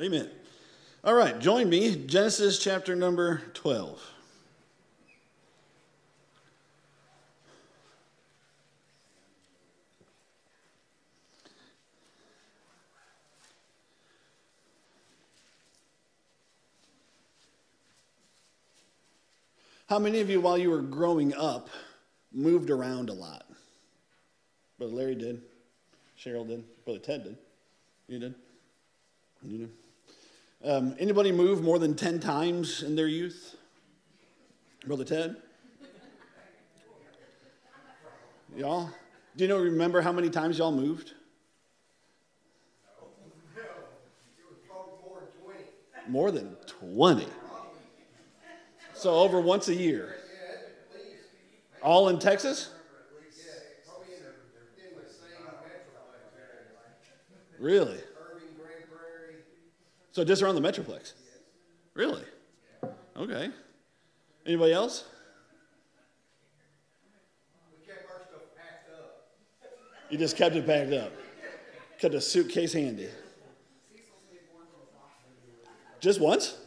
Amen. All right, join me, Genesis chapter number 12. How many of you, while you were growing up, moved around a lot? Brother Larry did. Cheryl did. Brother Ted did. You did. You did. Um, anybody move more than 10 times in their youth? Brother Ted? Y'all? Do you know, remember how many times y'all moved? More than 20. So over once a year. All in Texas? Really? So just around the Metroplex? Really? Okay. Anybody else? You just kept it packed up. Kept a suitcase handy. Just once?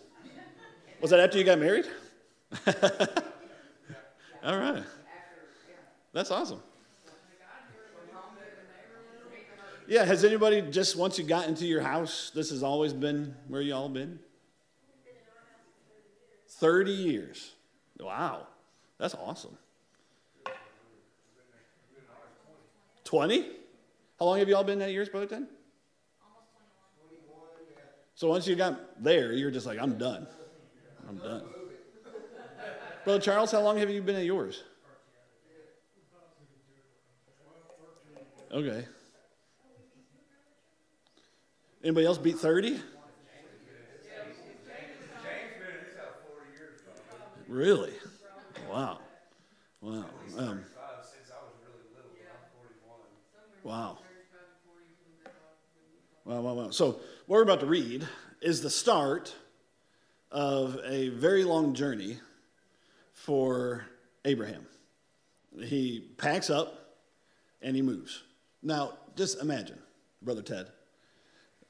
Was that after you got married? All right. That's awesome. Yeah, has anybody just once you got into your house, this has always been where you all been? 30 years. Wow. That's awesome. 20? How long have you all been that years, Brother Ted? So once you got there, you're just like, I'm done. I'm done. Brother Charles, how long have you been at yours? Okay. Anybody else beat 30? Really? Wow. Wow. Um, wow. Wow, wow, wow. So, what we're about to read is the start of a very long journey for Abraham. He packs up and he moves. Now, just imagine, Brother Ted.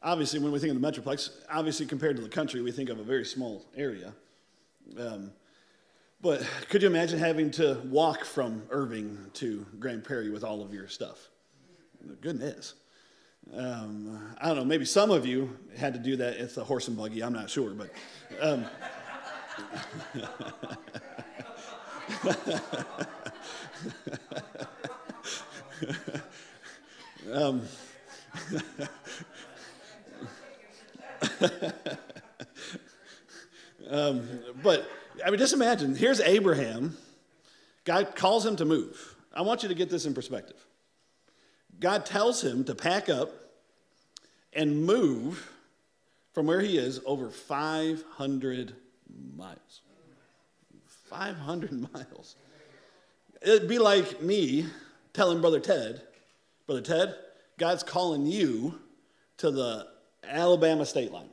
Obviously, when we think of the Metroplex, obviously compared to the country, we think of a very small area. Um, but could you imagine having to walk from Irving to Grand Prairie with all of your stuff? Goodness. Um, I don't know, maybe some of you had to do that. It's a horse and buggy, I'm not sure, but. Um, um, um, but I mean, just imagine here's Abraham. God calls him to move. I want you to get this in perspective. God tells him to pack up and move from where he is over 500 miles. 500 miles. It'd be like me telling Brother Ted, Brother Ted, God's calling you to the Alabama state line.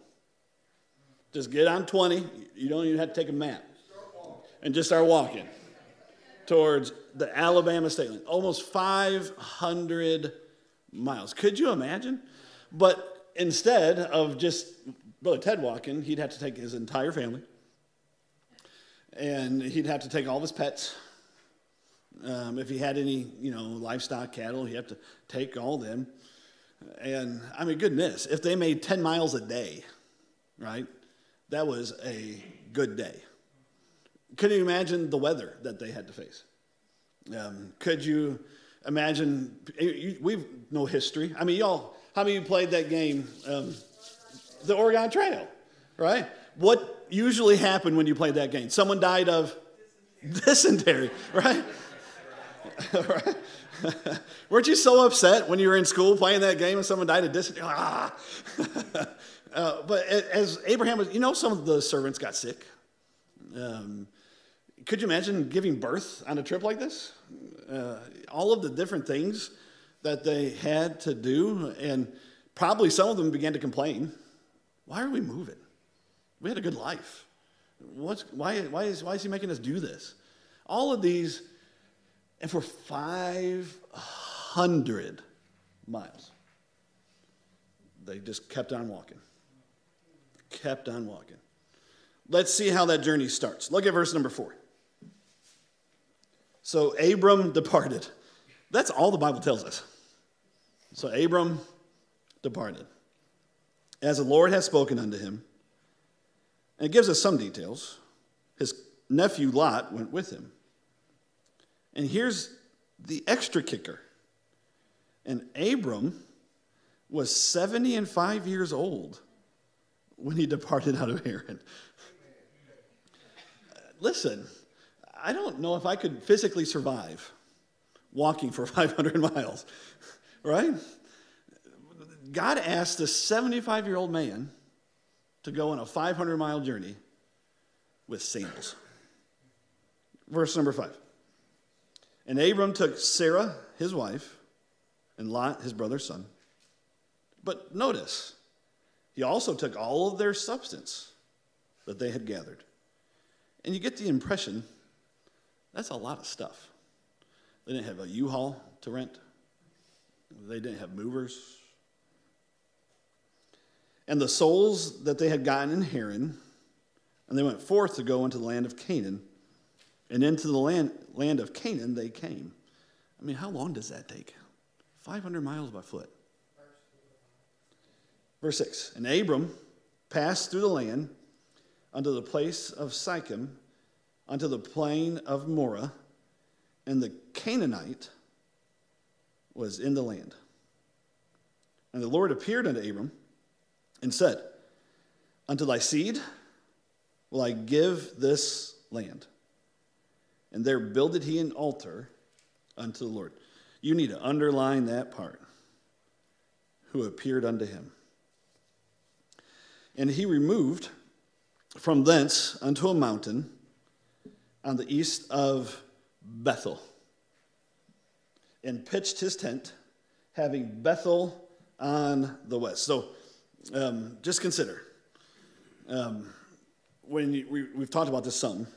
Just get on 20. You don't even have to take a map. And just start walking towards the Alabama state line. Almost 500 miles. Could you imagine? But instead of just Brother Ted walking, he'd have to take his entire family. And he'd have to take all of his pets. Um, if he had any, you know, livestock, cattle, he'd have to take all them. And I mean, goodness, if they made 10 miles a day, right, that was a good day. Could you imagine the weather that they had to face? Um, could you imagine? We've no history. I mean, y'all, how many of you played that game, um, the Oregon Trail, right? What usually happened when you played that game? Someone died of dysentery, right? right? Weren't you so upset when you were in school playing that game and someone died of dysentery? Ah. uh, but as Abraham was, you know, some of the servants got sick. Um, could you imagine giving birth on a trip like this? Uh, all of the different things that they had to do, and probably some of them began to complain. Why are we moving? We had a good life. What's, why, why, is, why is he making us do this? All of these and for 500 miles, they just kept on walking. kept on walking. Let's see how that journey starts. Look at verse number four. So Abram departed. That's all the Bible tells us. So Abram departed. As the Lord has spoken unto him, and it gives us some details. His nephew Lot went with him. And here's the extra kicker. And Abram was 70 and 5 years old when he departed out of Haran. Listen, I don't know if I could physically survive walking for 500 miles, right? God asked a 75 year old man to go on a 500 mile journey with sandals. Verse number five. And Abram took Sarah, his wife, and Lot, his brother's son. But notice, he also took all of their substance that they had gathered. And you get the impression that's a lot of stuff. They didn't have a U Haul to rent, they didn't have movers. And the souls that they had gotten in Haran, and they went forth to go into the land of Canaan. And into the land, land of Canaan they came. I mean, how long does that take? 500 miles by foot. Verse 6 And Abram passed through the land unto the place of Sichem, unto the plain of Moreh, and the Canaanite was in the land. And the Lord appeared unto Abram and said, Unto thy seed will I give this land. And there builded he an altar unto the Lord. You need to underline that part. Who appeared unto him. And he removed from thence unto a mountain on the east of Bethel and pitched his tent, having Bethel on the west. So um, just consider um, when you, we, have talked about this some.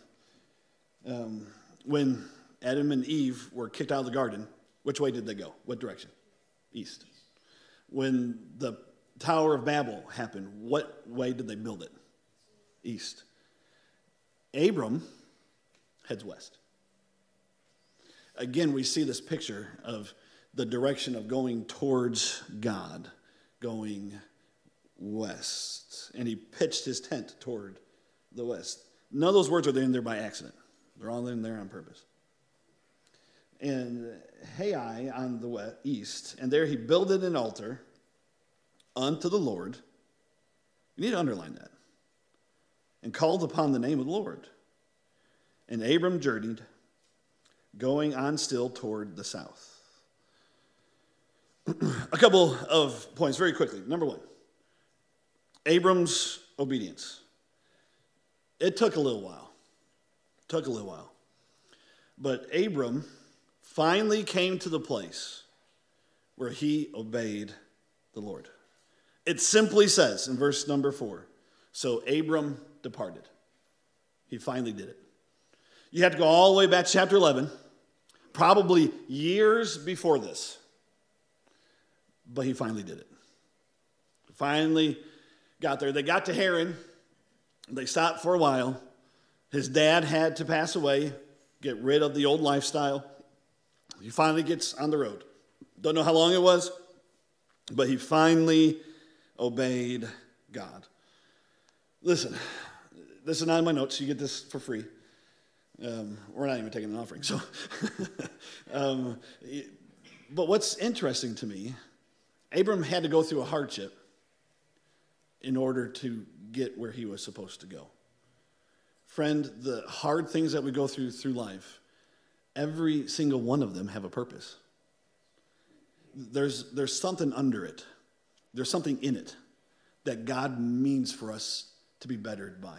Um, when Adam and Eve were kicked out of the garden, which way did they go? What direction? East. When the Tower of Babel happened, what way did they build it? East. Abram heads west. Again, we see this picture of the direction of going towards God, going west. And he pitched his tent toward the west. None of those words are in there by accident, they're all in there on purpose. And Hai on the east, and there he builded an altar unto the Lord. You need to underline that. And called upon the name of the Lord. And Abram journeyed, going on still toward the south. A couple of points very quickly. Number one, Abram's obedience. It took a little while. Took a little while. But Abram finally came to the place where he obeyed the Lord. It simply says in verse number four so Abram departed. He finally did it. You have to go all the way back to chapter 11, probably years before this. But he finally did it. Finally got there. They got to Haran. They stopped for a while. His dad had to pass away, get rid of the old lifestyle. He finally gets on the road. Don't know how long it was, but he finally obeyed God. Listen, this is not in my notes. You get this for free. Um, we're not even taking an offering. So, um, but what's interesting to me, Abram had to go through a hardship in order to get where he was supposed to go. Friend, the hard things that we go through through life, every single one of them have a purpose. There's, there's something under it, there's something in it that God means for us to be bettered by.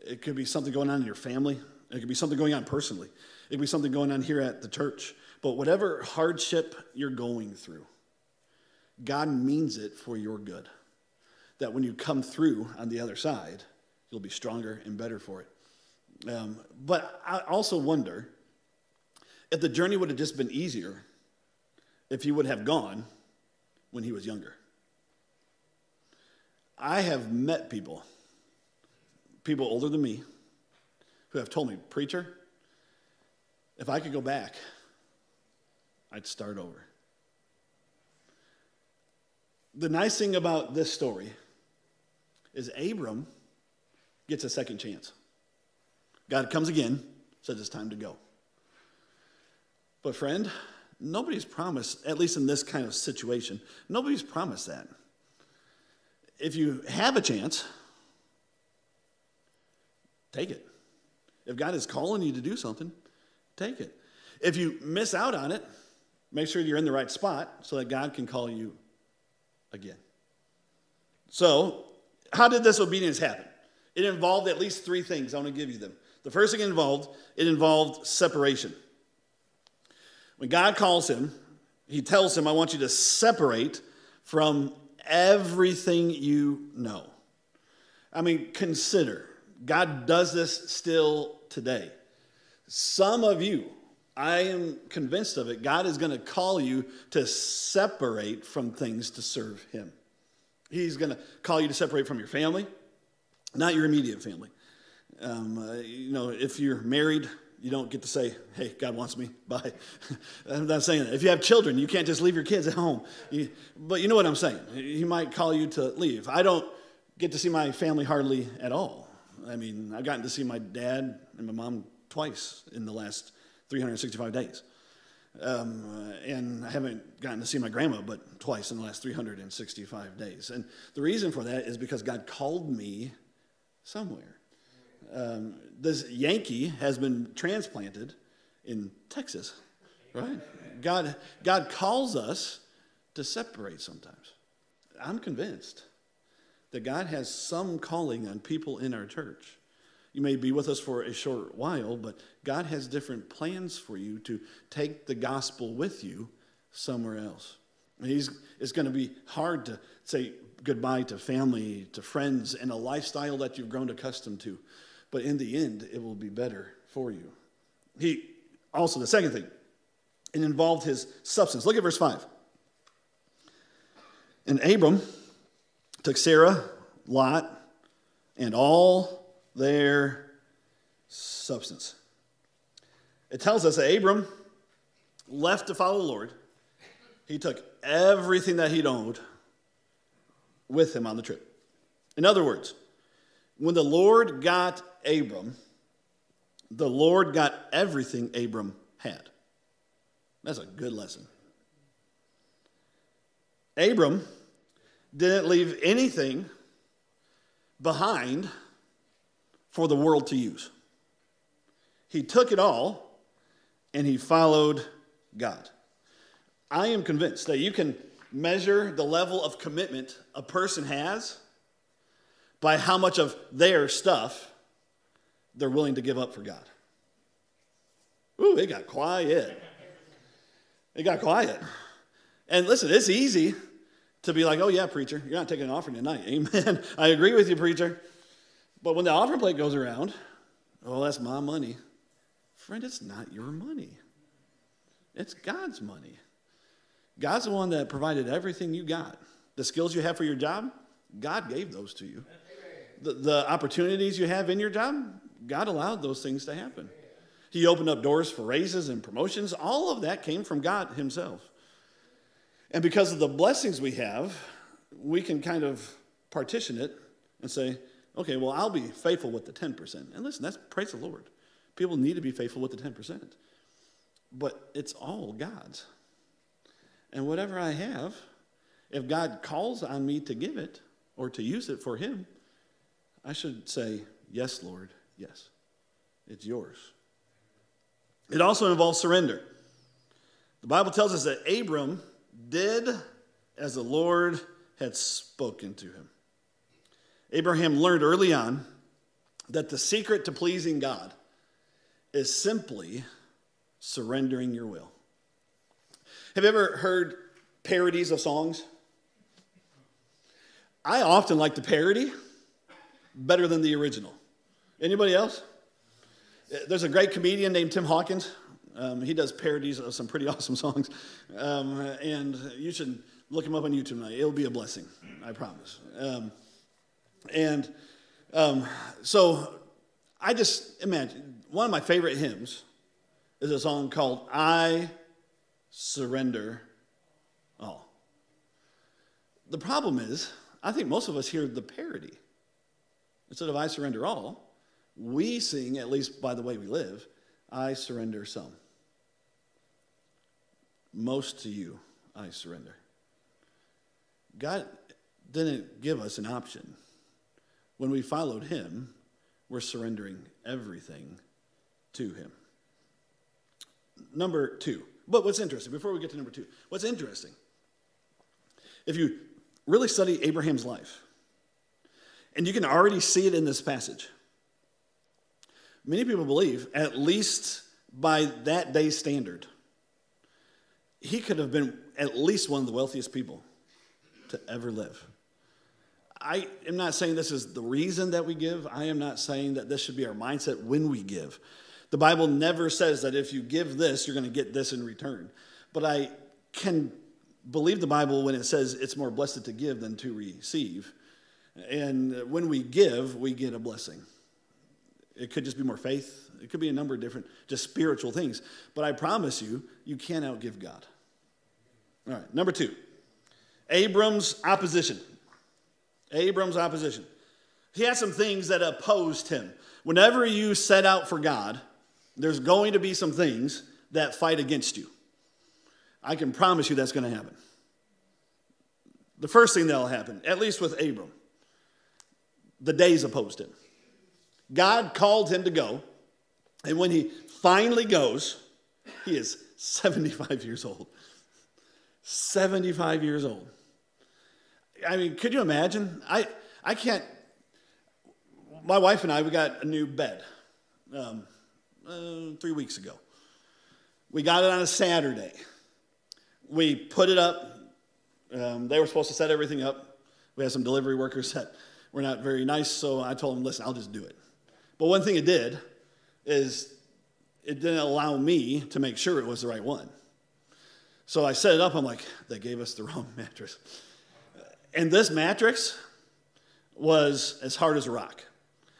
It could be something going on in your family, it could be something going on personally, it could be something going on here at the church. But whatever hardship you're going through, God means it for your good that when you come through on the other side, you'll be stronger and better for it. Um, but I also wonder if the journey would have just been easier if he would have gone when he was younger. I have met people, people older than me, who have told me, Preacher, if I could go back, I'd start over. The nice thing about this story is Abram gets a second chance. God comes again, says it's time to go. But, friend, nobody's promised, at least in this kind of situation, nobody's promised that. If you have a chance, take it. If God is calling you to do something, take it. If you miss out on it, make sure you're in the right spot so that God can call you again. So, how did this obedience happen? It involved at least three things. I want to give you them. The first thing involved, it involved separation. When God calls him, he tells him, I want you to separate from everything you know. I mean, consider. God does this still today. Some of you, I am convinced of it, God is going to call you to separate from things to serve Him. He's going to call you to separate from your family, not your immediate family. Um, uh, you know, if you're married, you don't get to say, hey, God wants me, bye. I'm not saying that. If you have children, you can't just leave your kids at home. You, but you know what I'm saying. He might call you to leave. I don't get to see my family hardly at all. I mean, I've gotten to see my dad and my mom twice in the last 365 days. Um, and I haven't gotten to see my grandma but twice in the last 365 days. And the reason for that is because God called me somewhere. Um, this Yankee has been transplanted in Texas, right? God, God calls us to separate sometimes. I'm convinced that God has some calling on people in our church. You may be with us for a short while, but God has different plans for you to take the gospel with you somewhere else. He's, it's going to be hard to say goodbye to family, to friends, and a lifestyle that you've grown accustomed to. But in the end, it will be better for you. He also, the second thing, it involved his substance. Look at verse 5. And Abram took Sarah, Lot, and all their substance. It tells us that Abram left to follow the Lord. He took everything that he'd owned with him on the trip. In other words, when the Lord got Abram, the Lord got everything Abram had. That's a good lesson. Abram didn't leave anything behind for the world to use. He took it all and he followed God. I am convinced that you can measure the level of commitment a person has by how much of their stuff they're willing to give up for God. Ooh, it got quiet. It got quiet. And listen, it's easy to be like, oh, yeah, preacher, you're not taking an offering tonight. Amen. I agree with you, preacher. But when the offering plate goes around, oh, that's my money. Friend, it's not your money, it's God's money. God's the one that provided everything you got. The skills you have for your job, God gave those to you. The, the opportunities you have in your job, God allowed those things to happen. He opened up doors for raises and promotions. All of that came from God Himself. And because of the blessings we have, we can kind of partition it and say, okay, well, I'll be faithful with the 10%. And listen, that's praise the Lord. People need to be faithful with the 10%. But it's all God's. And whatever I have, if God calls on me to give it or to use it for Him, I should say, Yes, Lord, yes. It's yours. It also involves surrender. The Bible tells us that Abram did as the Lord had spoken to him. Abraham learned early on that the secret to pleasing God is simply surrendering your will. Have you ever heard parodies of songs? I often like the parody better than the original. Anybody else? There's a great comedian named Tim Hawkins. Um, he does parodies of some pretty awesome songs. Um, and you should look him up on YouTube tonight. It'll be a blessing, I promise. Um, And um, so I just imagine one of my favorite hymns is a song called I Surrender All. The problem is, I think most of us hear the parody. Instead of I surrender all, we sing, at least by the way we live, I surrender some. Most to you I surrender. God didn't give us an option. When we followed Him, we're surrendering everything to Him. Number two. But what's interesting, before we get to number two, what's interesting, if you really study Abraham's life, and you can already see it in this passage, many people believe, at least by that day's standard, he could have been at least one of the wealthiest people to ever live. I am not saying this is the reason that we give. I am not saying that this should be our mindset when we give. The Bible never says that if you give this, you're going to get this in return. But I can believe the Bible when it says it's more blessed to give than to receive. And when we give, we get a blessing. It could just be more faith, it could be a number of different, just spiritual things. But I promise you, you can't outgive God. All right, number two Abram's opposition. Abram's opposition. He had some things that opposed him. Whenever you set out for God, there's going to be some things that fight against you. I can promise you that's going to happen. The first thing that'll happen, at least with Abram, the days opposed him. God called him to go, and when he finally goes, he is 75 years old. 75 years old. I mean, could you imagine? I, I can't. My wife and I, we got a new bed um, uh, three weeks ago. We got it on a Saturday. We put it up. Um, they were supposed to set everything up. We had some delivery workers that were not very nice, so I told them, listen, I'll just do it. But one thing it did is it didn't allow me to make sure it was the right one. So I set it up. I'm like, they gave us the wrong mattress. And this mattress was as hard as a rock.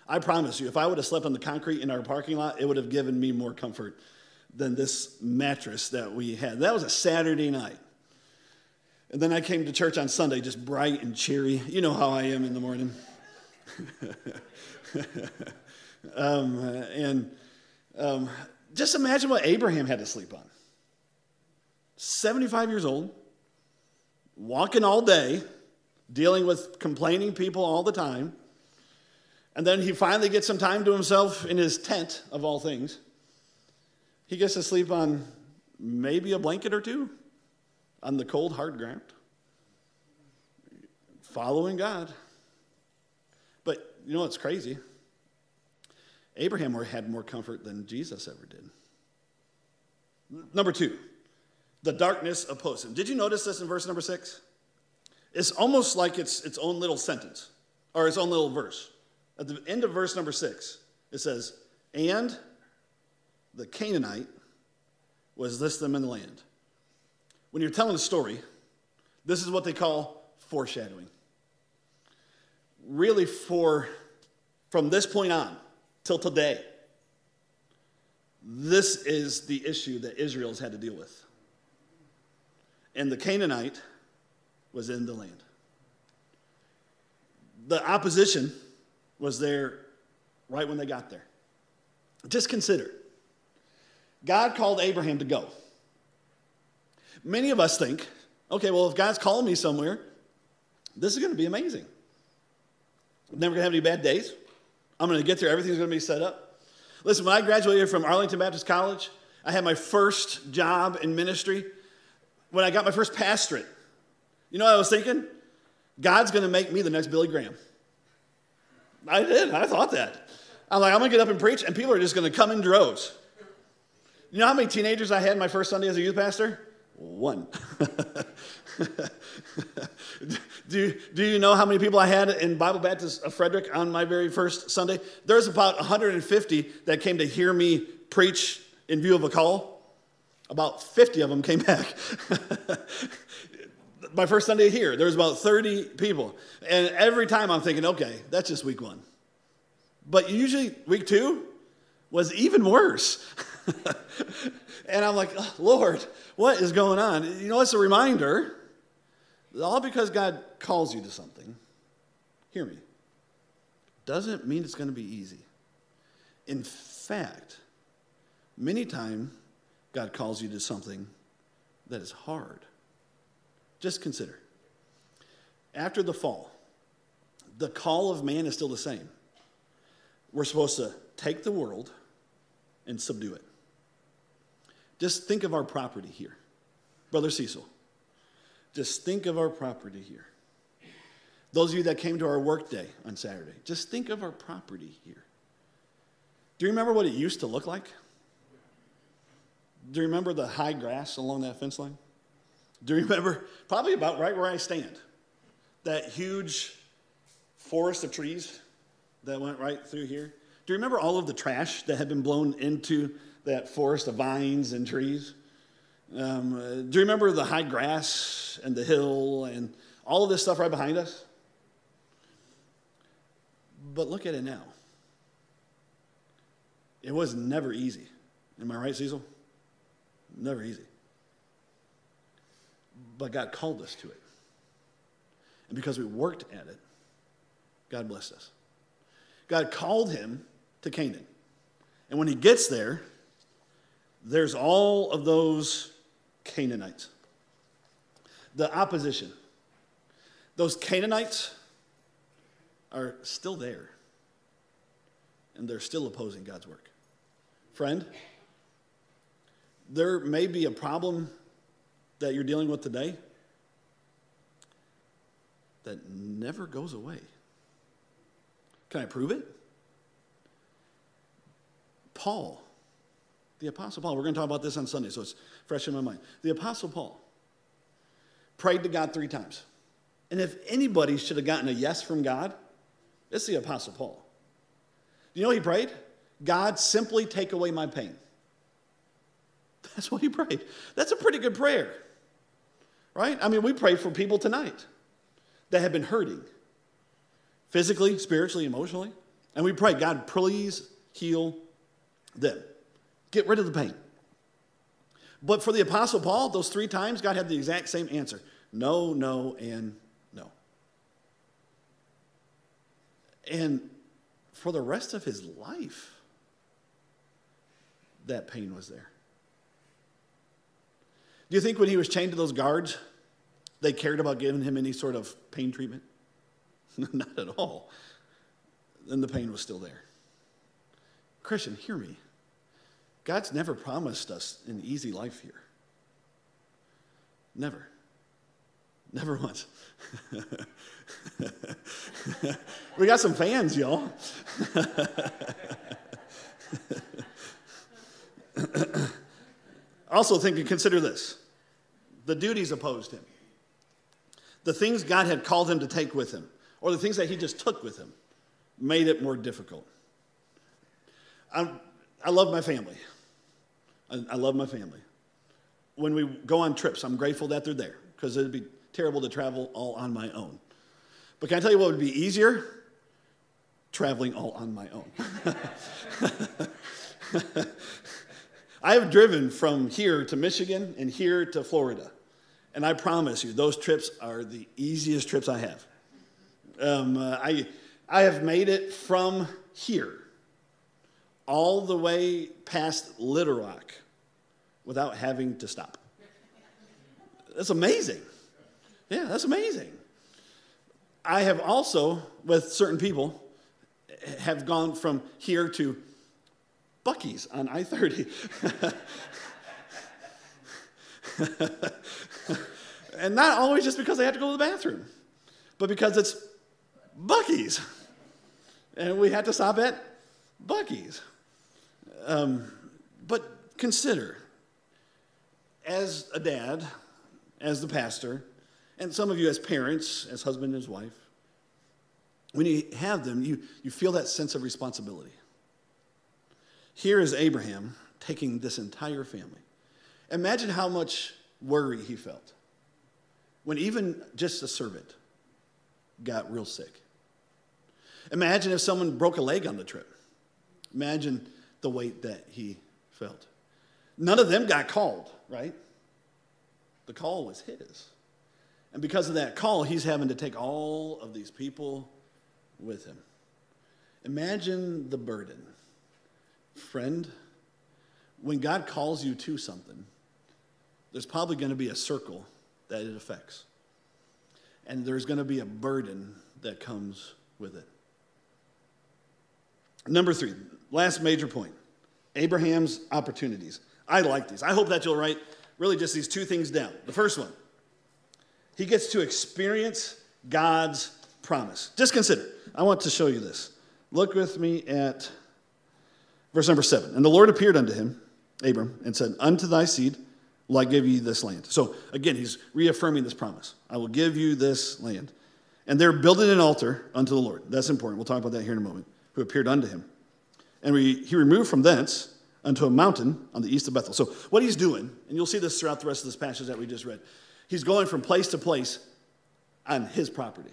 I promise you, if I would have slept on the concrete in our parking lot, it would have given me more comfort than this mattress that we had. That was a Saturday night. And then I came to church on Sunday, just bright and cheery. You know how I am in the morning. um, and um, just imagine what Abraham had to sleep on 75 years old, walking all day dealing with complaining people all the time. And then he finally gets some time to himself in his tent, of all things. He gets to sleep on maybe a blanket or two on the cold, hard ground, following God. But you know what's crazy? Abraham had more comfort than Jesus ever did. Number two, the darkness opposed him. Did you notice this in verse number six? It's almost like it's its own little sentence or its own little verse. At the end of verse number six, it says, And the Canaanite was this them in the land. When you're telling a story, this is what they call foreshadowing. Really, for from this point on till today, this is the issue that Israel's had to deal with. And the Canaanite was in the land. The opposition was there right when they got there. Just consider God called Abraham to go. Many of us think, okay, well, if God's calling me somewhere, this is going to be amazing. I'm never going to have any bad days. I'm going to get there, everything's going to be set up. Listen, when I graduated from Arlington Baptist College, I had my first job in ministry when I got my first pastorate. You know what I was thinking? God's going to make me the next Billy Graham. I did. I thought that. I'm like, I'm going to get up and preach, and people are just going to come in droves. You know how many teenagers I had my first Sunday as a youth pastor? One. do, do you know how many people I had in Bible Baptist of Frederick on my very first Sunday? There's about 150 that came to hear me preach in view of a call. About 50 of them came back. My first Sunday here, there was about 30 people. And every time I'm thinking, okay, that's just week one. But usually week two was even worse. and I'm like, oh, Lord, what is going on? You know, it's a reminder all because God calls you to something, hear me, doesn't mean it's going to be easy. In fact, many times God calls you to something that is hard. Just consider. After the fall, the call of man is still the same. We're supposed to take the world and subdue it. Just think of our property here. Brother Cecil, just think of our property here. Those of you that came to our work day on Saturday, just think of our property here. Do you remember what it used to look like? Do you remember the high grass along that fence line? Do you remember, probably about right where I stand, that huge forest of trees that went right through here? Do you remember all of the trash that had been blown into that forest of vines and trees? Um, uh, do you remember the high grass and the hill and all of this stuff right behind us? But look at it now. It was never easy. Am I right, Cecil? Never easy. But God called us to it. And because we worked at it, God blessed us. God called him to Canaan. And when he gets there, there's all of those Canaanites. The opposition. Those Canaanites are still there, and they're still opposing God's work. Friend, there may be a problem that you're dealing with today that never goes away. Can I prove it? Paul, the Apostle Paul, we're going to talk about this on Sunday, so it's fresh in my mind. The Apostle Paul prayed to God three times. And if anybody should have gotten a yes from God, it's the Apostle Paul. Do you know he prayed? God, simply take away my pain. That's what he prayed. That's a pretty good prayer, right? I mean, we pray for people tonight that have been hurting physically, spiritually, emotionally. And we pray, God, please heal them. Get rid of the pain. But for the Apostle Paul, those three times, God had the exact same answer no, no, and no. And for the rest of his life, that pain was there. Do you think when he was chained to those guards, they cared about giving him any sort of pain treatment? Not at all. Then the pain was still there. Christian, hear me. God's never promised us an easy life here. Never. Never once. we got some fans, y'all. also, think and consider this the duties opposed him, the things God had called him to take with him, or the things that he just took with him, made it more difficult. I, I love my family. I, I love my family. When we go on trips, I'm grateful that they're there because it'd be terrible to travel all on my own. But can I tell you what would be easier? Traveling all on my own. I have driven from here to Michigan and here to Florida. And I promise you, those trips are the easiest trips I have. Um, uh, I, I have made it from here all the way past Little Rock without having to stop. That's amazing. Yeah, that's amazing. I have also, with certain people, have gone from here to Buc-ee's on I 30. and not always just because they have to go to the bathroom, but because it's Buc-ee's. And we had to stop at Buc-ee's. Um, but consider, as a dad, as the pastor, and some of you as parents, as husband and his wife, when you have them, you, you feel that sense of responsibility. Here is Abraham taking this entire family. Imagine how much worry he felt. when even just a servant got real sick. Imagine if someone broke a leg on the trip. Imagine the weight that he felt. None of them got called, right? The call was his. And because of that call, he's having to take all of these people with him. Imagine the burden. Friend, when God calls you to something, there's probably going to be a circle that it affects. And there's going to be a burden that comes with it. Number three, last major point Abraham's opportunities. I like these. I hope that you'll write really just these two things down. The first one, he gets to experience God's promise. Just consider. I want to show you this. Look with me at verse number seven. And the Lord appeared unto him, Abram, and said, Unto thy seed will I give you this land. So again, he's reaffirming this promise. I will give you this land. And they're building an altar unto the Lord. That's important. We'll talk about that here in a moment. Who appeared unto him. And we, he removed from thence unto a mountain on the east of Bethel. So, what he's doing, and you'll see this throughout the rest of this passage that we just read, he's going from place to place on his property.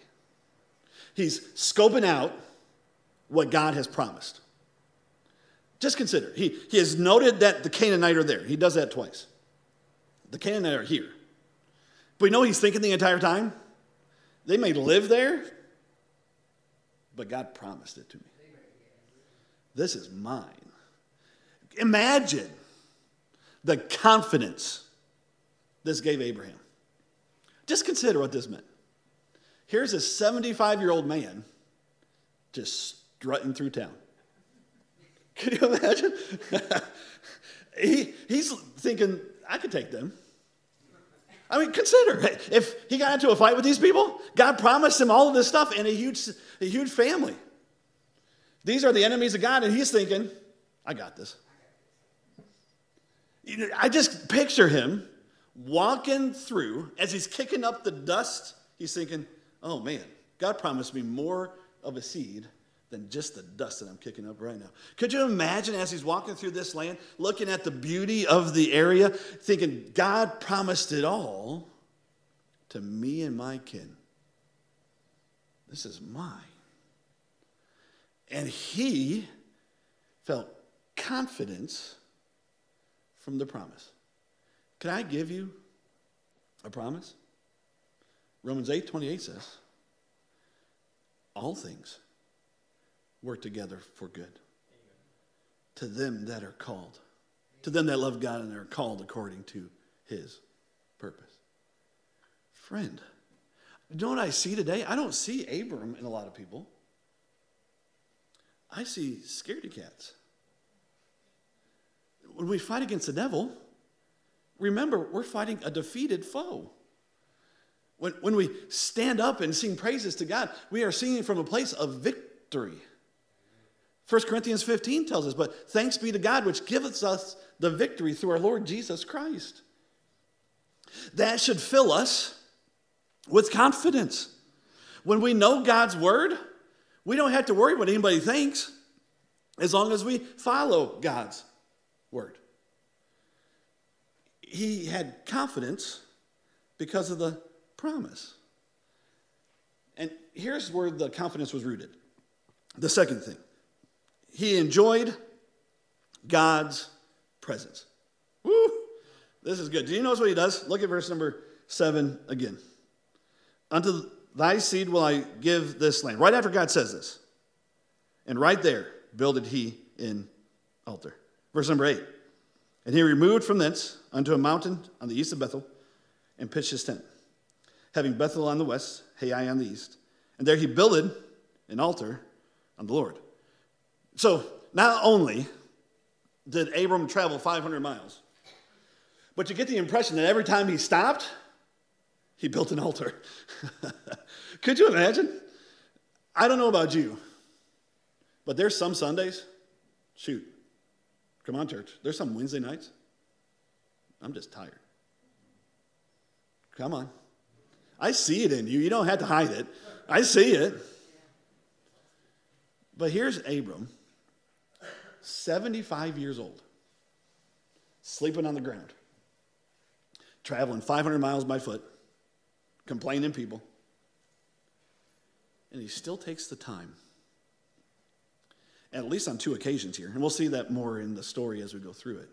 He's scoping out what God has promised. Just consider, he, he has noted that the Canaanite are there. He does that twice. The Canaanite are here. But we know he's thinking the entire time. They may live there, but God promised it to me. This is mine. Imagine the confidence this gave Abraham. Just consider what this meant. Here's a 75 year old man just strutting through town. Can you imagine? he, he's thinking, I could take them. I mean, consider if he got into a fight with these people, God promised him all of this stuff and a huge, a huge family. These are the enemies of God, and he's thinking, I got this. You know, I just picture him walking through as he's kicking up the dust. He's thinking, oh man, God promised me more of a seed than just the dust that I'm kicking up right now. Could you imagine as he's walking through this land, looking at the beauty of the area, thinking, God promised it all to me and my kin? This is mine. And he felt confidence from the promise. Can I give you a promise? Romans 8 28 says, All things work together for good Amen. to them that are called, to them that love God and are called according to his purpose. Friend, you know what I see today? I don't see Abram in a lot of people. I see scaredy cats. When we fight against the devil, remember, we're fighting a defeated foe. When, when we stand up and sing praises to God, we are singing from a place of victory. 1 Corinthians 15 tells us, But thanks be to God, which giveth us the victory through our Lord Jesus Christ. That should fill us with confidence. When we know God's word, we don't have to worry what anybody thinks as long as we follow God's word. He had confidence because of the promise. And here's where the confidence was rooted. The second thing, he enjoyed God's presence. Woo! This is good. Do you notice what he does? Look at verse number seven again. Unto Thy seed will I give this land. Right after God says this. And right there builded he in altar. Verse number eight. And he removed from thence unto a mountain on the east of Bethel and pitched his tent, having Bethel on the west, Hai on the east. And there he builded an altar on the Lord. So not only did Abram travel 500 miles, but you get the impression that every time he stopped, he built an altar. Could you imagine? I don't know about you, but there's some Sundays, shoot, come on, church. There's some Wednesday nights. I'm just tired. Come on. I see it in you. You don't have to hide it. I see it. But here's Abram, 75 years old, sleeping on the ground, traveling 500 miles by foot complaining people. And he still takes the time, at least on two occasions here, and we'll see that more in the story as we go through it,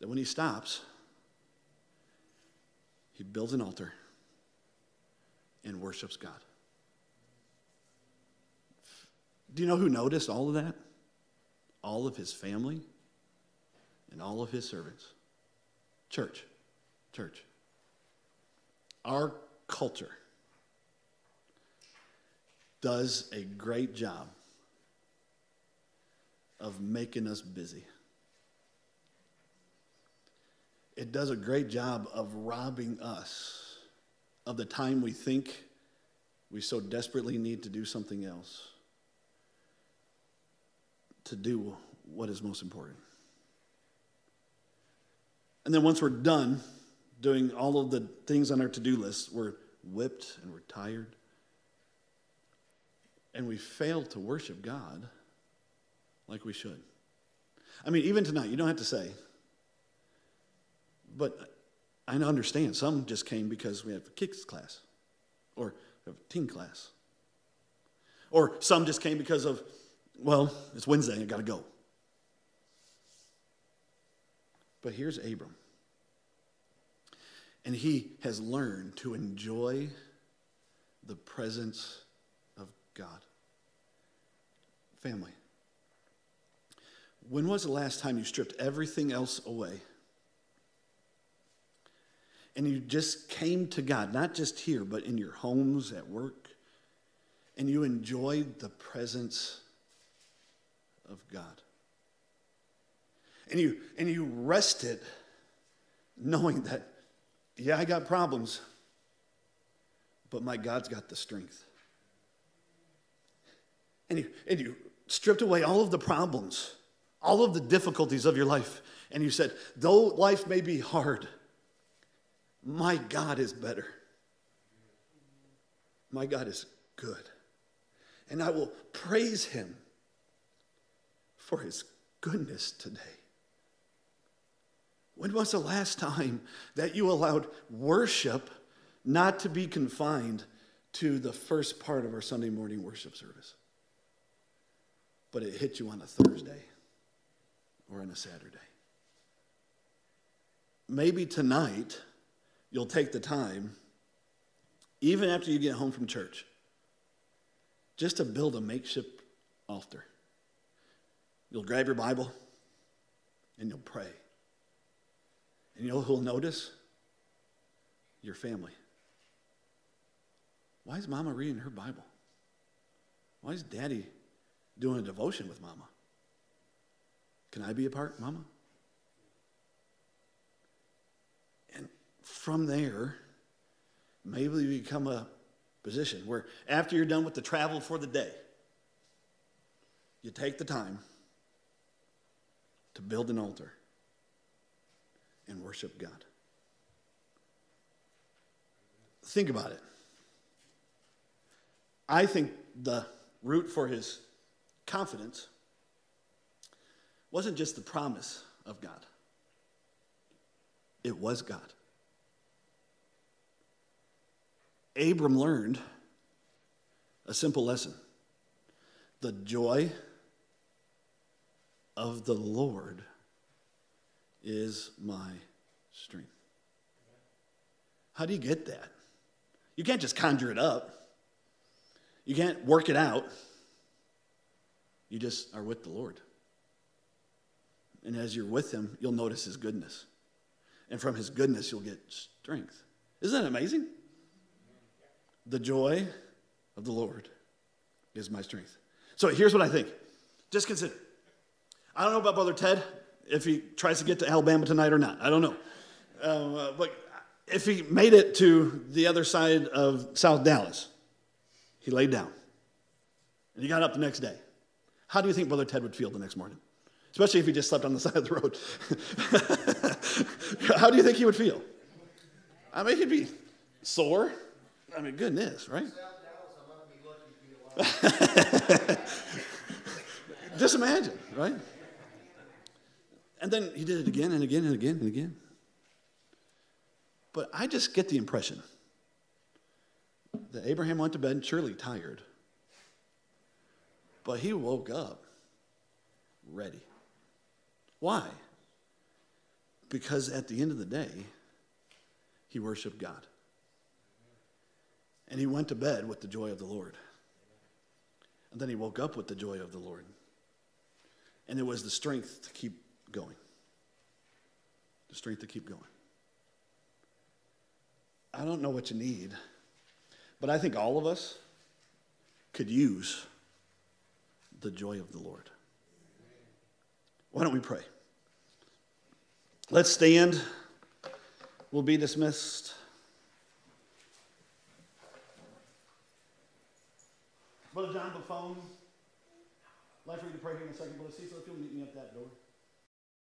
that when he stops, he builds an altar and worships God. Do you know who noticed all of that? All of his family and all of his servants. Church, church. Our culture does a great job of making us busy. It does a great job of robbing us of the time we think we so desperately need to do something else, to do what is most important. And then once we're done doing all of the things on our to do list, we're whipped and we're tired. And we fail to worship God like we should. I mean, even tonight, you don't have to say, but I understand some just came because we have a kids class or a teen class. Or some just came because of, well, it's Wednesday, I got to go. But here's Abram. And he has learned to enjoy the presence of God. Family. When was the last time you stripped everything else away? And you just came to God, not just here, but in your homes, at work, and you enjoyed the presence of God. And you and you rested knowing that yeah i got problems but my god's got the strength. And you and you stripped away all of the problems all of the difficulties of your life and you said though life may be hard my god is better. My god is good. And i will praise him for his goodness today when was the last time that you allowed worship not to be confined to the first part of our Sunday morning worship service? But it hit you on a Thursday or on a Saturday. Maybe tonight you'll take the time, even after you get home from church, just to build a makeshift altar. You'll grab your Bible and you'll pray. And you know who'll notice? Your family. Why is mama reading her Bible? Why is daddy doing a devotion with mama? Can I be a part, mama? And from there, maybe you become a position where after you're done with the travel for the day, you take the time to build an altar and worship God. Think about it. I think the root for his confidence wasn't just the promise of God, it was God. Abram learned a simple lesson the joy of the Lord is my strength. How do you get that? You can't just conjure it up. You can't work it out. You just are with the Lord. And as you're with Him, you'll notice His goodness. And from His goodness, you'll get strength. Isn't that amazing? The joy of the Lord is my strength. So here's what I think. Just consider. I don't know about Brother Ted if he tries to get to Alabama tonight or not. I don't know. Um, uh, but if he made it to the other side of South Dallas, he laid down and he got up the next day. How do you think Brother Ted would feel the next morning? Especially if he just slept on the side of the road. How do you think he would feel? I mean, he'd be sore. I mean, goodness, right? just imagine, right? And then he did it again and again and again and again. But I just get the impression that Abraham went to bed surely tired, but he woke up ready. Why? Because at the end of the day, he worshiped God. And he went to bed with the joy of the Lord. And then he woke up with the joy of the Lord. And it was the strength to keep going. The strength to keep going. I don't know what you need, but I think all of us could use the joy of the Lord. Why don't we pray? Let's stand. We'll be dismissed. Brother John, phone. I'd like for you to pray here in a second, Brother Cecil, if you'll meet me at that door.